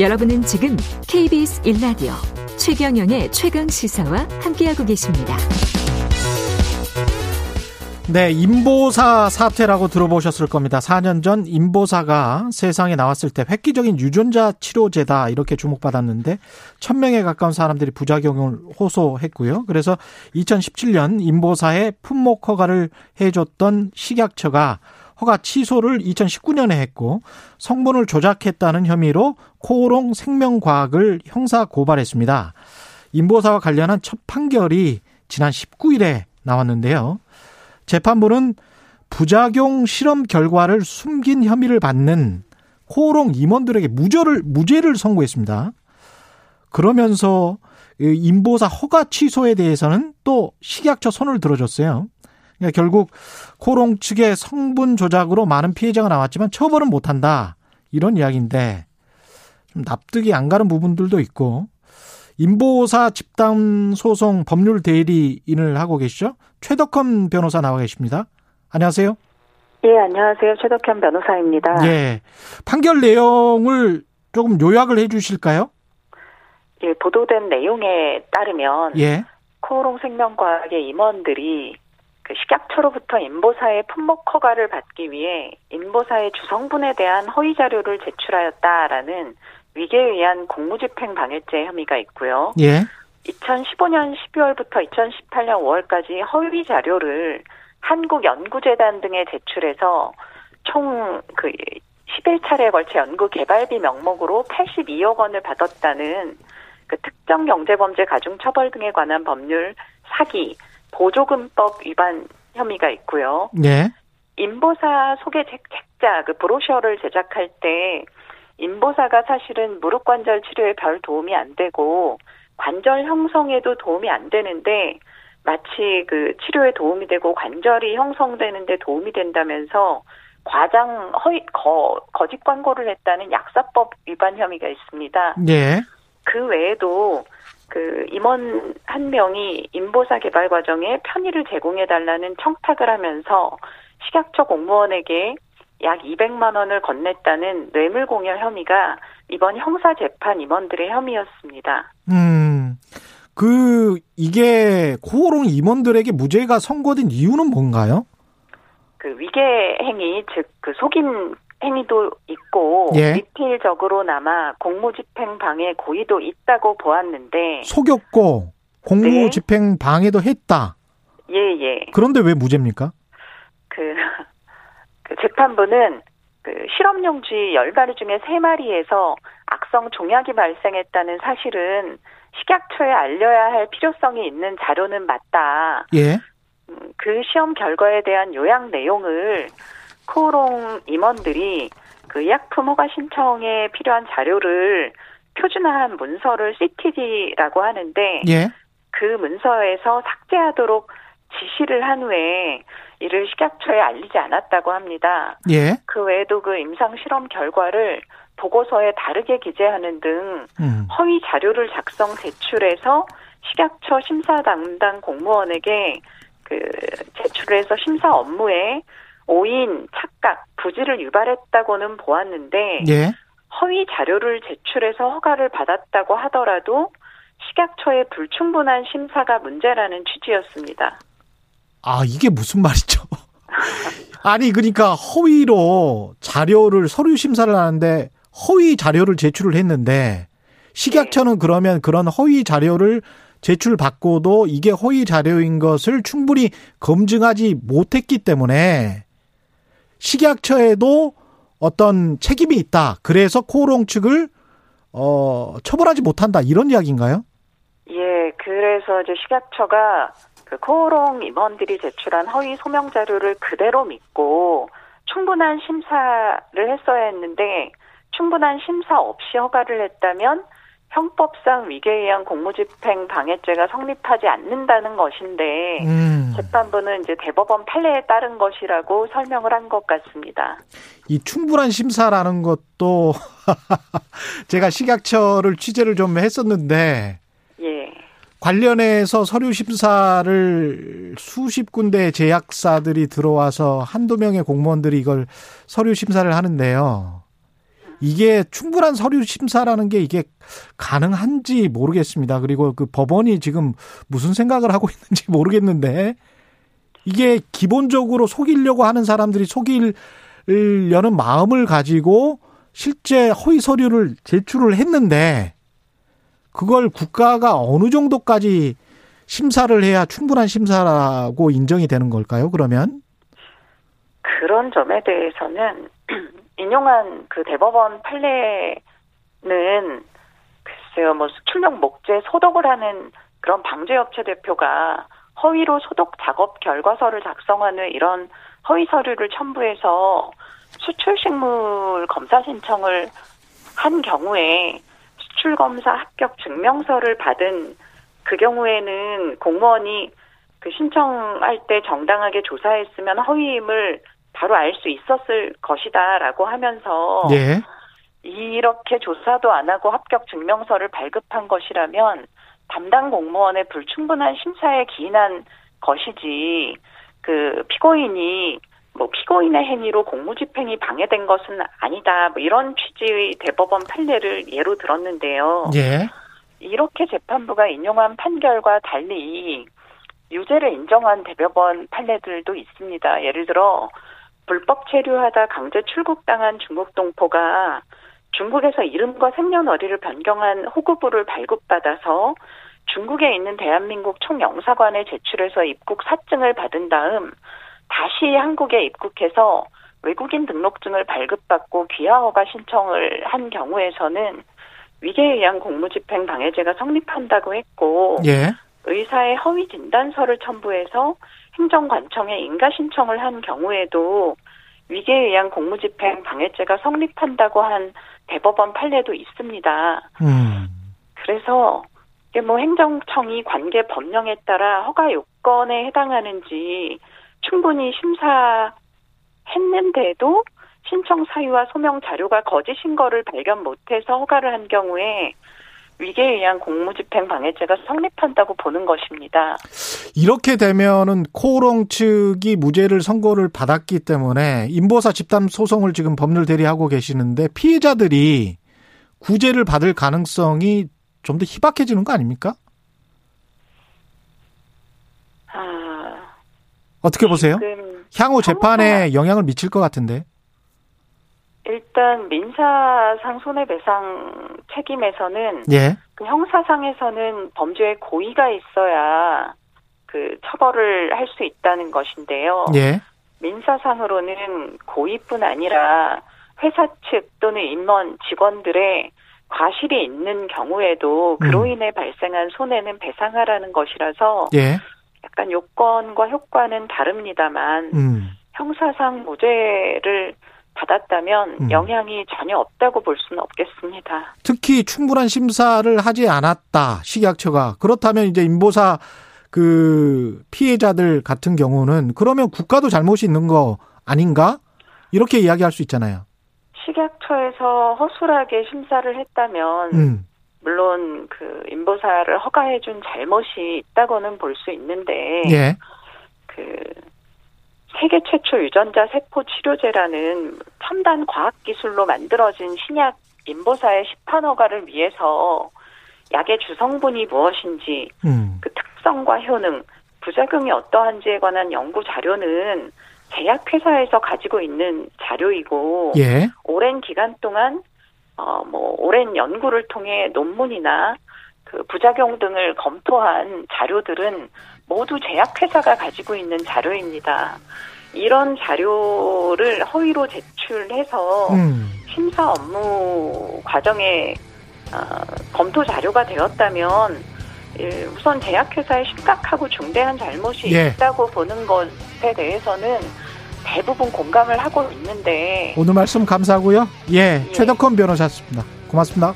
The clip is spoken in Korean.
여러분은 지금 KBS 1라디오 최경영의 최강 시사와 함께하고 계십니다. 네, 임보사 사태라고 들어보셨을 겁니다. 4년 전 임보사가 세상에 나왔을 때 획기적인 유전자 치료제다 이렇게 주목받았는데 1000명에 가까운 사람들이 부작용을 호소했고요. 그래서 2017년 임보사의 품목 허가를 해줬던 식약처가 허가 취소를 2019년에 했고 성분을 조작했다는 혐의로 코오롱 생명과학을 형사 고발했습니다. 임보사와 관련한 첫 판결이 지난 19일에 나왔는데요. 재판부는 부작용 실험 결과를 숨긴 혐의를 받는 코오롱 임원들에게 무죄를 무죄를 선고했습니다. 그러면서 임보사 허가 취소에 대해서는 또 식약처 손을 들어줬어요. 그러니까 결국 코롱 측의 성분 조작으로 많은 피해자가 나왔지만 처벌은 못한다 이런 이야기인데 좀 납득이 안 가는 부분들도 있고 인보사 집단 소송 법률 대리인을 하고 계시죠 최덕헌 변호사 나와 계십니다. 안녕하세요. 예, 안녕하세요. 최덕현 변호사입니다. 예. 판결 내용을 조금 요약을 해 주실까요? 예, 보도된 내용에 따르면 예. 코오롱 생명과학의 임원들이 그 식약처로부터 인보사의 품목 허가를 받기 위해 인보사의 주성분에 대한 허위 자료를 제출하였다라는 위계에 의한 공무집행 방해죄 혐의가 있고요. 예. 2015년 12월부터 2018년 5월까지 허위 자료를 한국연구재단 등에 제출해서 총 그 11차례에 걸쳐 연구 개발비 명목으로 82억 원을 받았다는 그 특정 경제범죄 가중처벌 등에 관한 법률 사기, 보조금법 위반 혐의가 있고요. 네. 인보사 소개 책자 그 브로셔를 제작할 때 인보사가 사실은 무릎 관절 치료에 별 도움이 안 되고 관절 형성에도 도움이 안 되는데 마치 그 치료에 도움이 되고 관절이 형성되는데 도움이 된다면서 과장 허위 거, 거짓 광고를 했다는 약사법 위반 혐의가 있습니다. 네. 그 외에도 그 임원 한 명이 인보사 개발 과정에 편의를 제공해 달라는 청탁을 하면서 식약처 공무원에게 약 200만 원을 건넸다는 뇌물 공여 혐의가 이번 형사 재판 임원들의 혐의였습니다. 음. 그 이게 코오롱 임원들에게 무죄가 선고된 이유는 뭔가요? 그 위계 행위 즉 그 속인 행위도 있고 예. 디테일적으로나마 공무집행 방해 고의도 있다고 보았는데 속였고 공무 네. 집행 방해도 했다. 예예 그런데 왜 무죄입니까? 그, 그 재판부는 그 실험용 쥐 10마리 중에 3마리에서 악성 종약이 발생했다는 사실은 식약처에 알려야 할 필요성이 있는 자료는 맞다. 예. 음, 그 시험 결과에 대한 요약 내용을 코오롱 임원들이 그 의약품 허가 신청에 필요한 자료를 표준화한 문서를 CTD라고 하는데 예. 그 문서에서 삭제하도록 지시를 한 후에 이를 식약처에 알리지 않았다고 합니다. 예. 그 외에도 그 임상 실험 결과를 보고서에 다르게 기재하는 등 음. 허위 자료를 작성 제출해서 식약처 심사 담당 공무원에게 그 제출해서 심사 업무에 오인, 착각, 부지를 유발했다고는 보았는데 예. 허위 자료를 제출해서 허가를 받았다고 하더라도 식약처의 불충분한 심사가 문제라는 취지였습니다. 아, 이게 무슨 말이죠? 아니, 그러니까 허위로 자료를 서류 심사를 하는데 허위 자료를 제출을 했는데 식약처는 그러면 그런 허위 자료를 제출받고도 이게 허위 자료인 것을 충분히 검증하지 못했기 때문에 식약처에도 어떤 책임이 있다. 그래서 코오롱 측을 어 처벌하지 못한다. 이런 이야기인가요? 예, 그래서 이제 식약처가 그 코오롱 임원들이 제출한 허위 소명 자료를 그대로 믿고 충분한 심사를 했어야 했는데 충분한 심사 없이 허가를 했다면 형법상 위계에 의한 공무집행 방해죄가 성립하지 않는다는 것인데 음. 재판부는 이제 대법원 판례에 따른 것이라고 설명을 한 것 같습니다. 이 충분한 심사라는 것도 제가 식약처를 취재를 좀 했었는데 예. 관련해서 서류 심사를 수십 군데 제약사들이 들어와서 한두 명의 공무원들이 이걸 서류 심사를 하는데요. 이게 충분한 서류 심사라는 게 이게 가능한지 모르겠습니다. 그리고 그 법원이 지금 무슨 생각을 하고 있는지 모르겠는데 이게 기본적으로 속이려고 하는 사람들이 속이려는 마음을 가지고 실제 허위 서류를 제출을 했는데 그걸 국가가 어느 정도까지 심사를 해야 충분한 심사라고 인정이 되는 걸까요? 그러면 그런 점에 대해서는 인용한 그 대법원 판례는 글쎄요, 뭐 출력 목재 소독을 하는 그런 방제업체 대표가 허위로 소독 작업 결과서를 작성한 후 이런 허위 서류를 첨부해서 수출 식물 검사 신청을 한 경우에 수출 검사 합격 증명서를 받은 그 경우에는 공무원이 그 신청할 때 정당하게 조사했으면 허위임을 바로 알 수 있었을 것이다라고 하면서 예. 이렇게 조사도 안 하고 합격 증명서를 발급한 것이라면 담당 공무원의 불충분한 심사에 기인한 것이지 그 피고인이 뭐 피고인의 행위로 공무집행이 방해된 것은 아니다. 뭐 이런 취지의 대법원 판례를 예로 들었는데요. 예. 이렇게 재판부가 인용한 판결과 달리 유죄를 인정한 대법원 판례들도 있습니다. 예를 들어 불법 체류하다 강제 출국당한 중국 동포가 중국에서 이름과 생년월일을 변경한 호구부를 발급받아서 중국에 있는 대한민국 총영사관에 제출해서 입국 사증을 받은 다음 다시 한국에 입국해서 외국인 등록증을 발급받고 귀화 허가 신청을 한 경우에서는 위계에 의한 공무집행 방해죄가 성립한다고 했고 예. 의사의 허위 진단서를 첨부해서 행정관청에 인가 신청을 한 경우에도 위계에 의한 공무집행 방해죄가 성립한다고 한 대법원 판례도 있습니다. 음. 그래서 이게 뭐 행정청이 관계 법령에 따라 허가 요건에 해당하는지 충분히 심사했는데도 신청 사유와 소명 자료가 거짓인 거를 발견 못해서 허가를 한 경우에 위계에 의한 공무집행 방해죄가 성립한다고 보는 것입니다. 이렇게 되면은 코오롱 측이 무죄를 선고를 받았기 때문에 인보사 집단 소송을 지금 법률 대리하고 계시는데 피해자들이 구제를 받을 가능성이 좀 더 희박해지는 거 아닙니까? 아, 어떻게 보세요? 향후 재판에 영향을 미칠 것 같은데. 일단 민사상 손해배상 책임에서는 예. 그 형사상에서는 범죄의 고의가 있어야 그 처벌을 할 수 있다는 것인데요. 예. 민사상으로는 고의뿐 아니라 회사 측 또는 임원 직원들의 과실이 있는 경우에도 그로 음. 인해 발생한 손해는 배상하라는 것이라서 예. 약간 요건과 효과는 다릅니다만 음. 형사상 무죄를 받았다면 음. 영향이 전혀 없다고 볼 수는 없겠습니다. 특히 충분한 심사를 하지 않았다. 식약처가. 그렇다면 이제 인보사 그 피해자들 같은 경우는 그러면 국가도 잘못이 있는 거 아닌가? 이렇게 이야기할 수 있잖아요. 식약처에서 허술하게 심사를 했다면 음. 물론 그 인보사를 허가해준 잘못이 있다고는 볼 수 있는데 예. 그 세계 최초 유전자 세포 치료제라는 첨단 과학 기술로 만들어진 신약 인보사의 시판 허가를 위해서 약의 주성분이 무엇인지 음. 그 특성과 효능, 부작용이 어떠한지에 관한 연구 자료는 제약회사에서 가지고 있는 자료이고 예. 오랜 기간 동안 어 뭐 오랜 연구를 통해 논문이나 그 부작용 등을 검토한 자료들은 모두 제약회사가 가지고 있는 자료입니다. 이런 자료를 허위로 제출해서 음. 심사 업무 과정에 어, 검토 자료가 되었다면 예, 우선 제약회사의 심각하고 중대한 잘못이 예. 있다고 보는 것에 대해서는 대부분 공감을 하고 있는데 오늘 말씀 감사하고요. 예. 예. 최덕헌 변호사였습니다. 고맙습니다.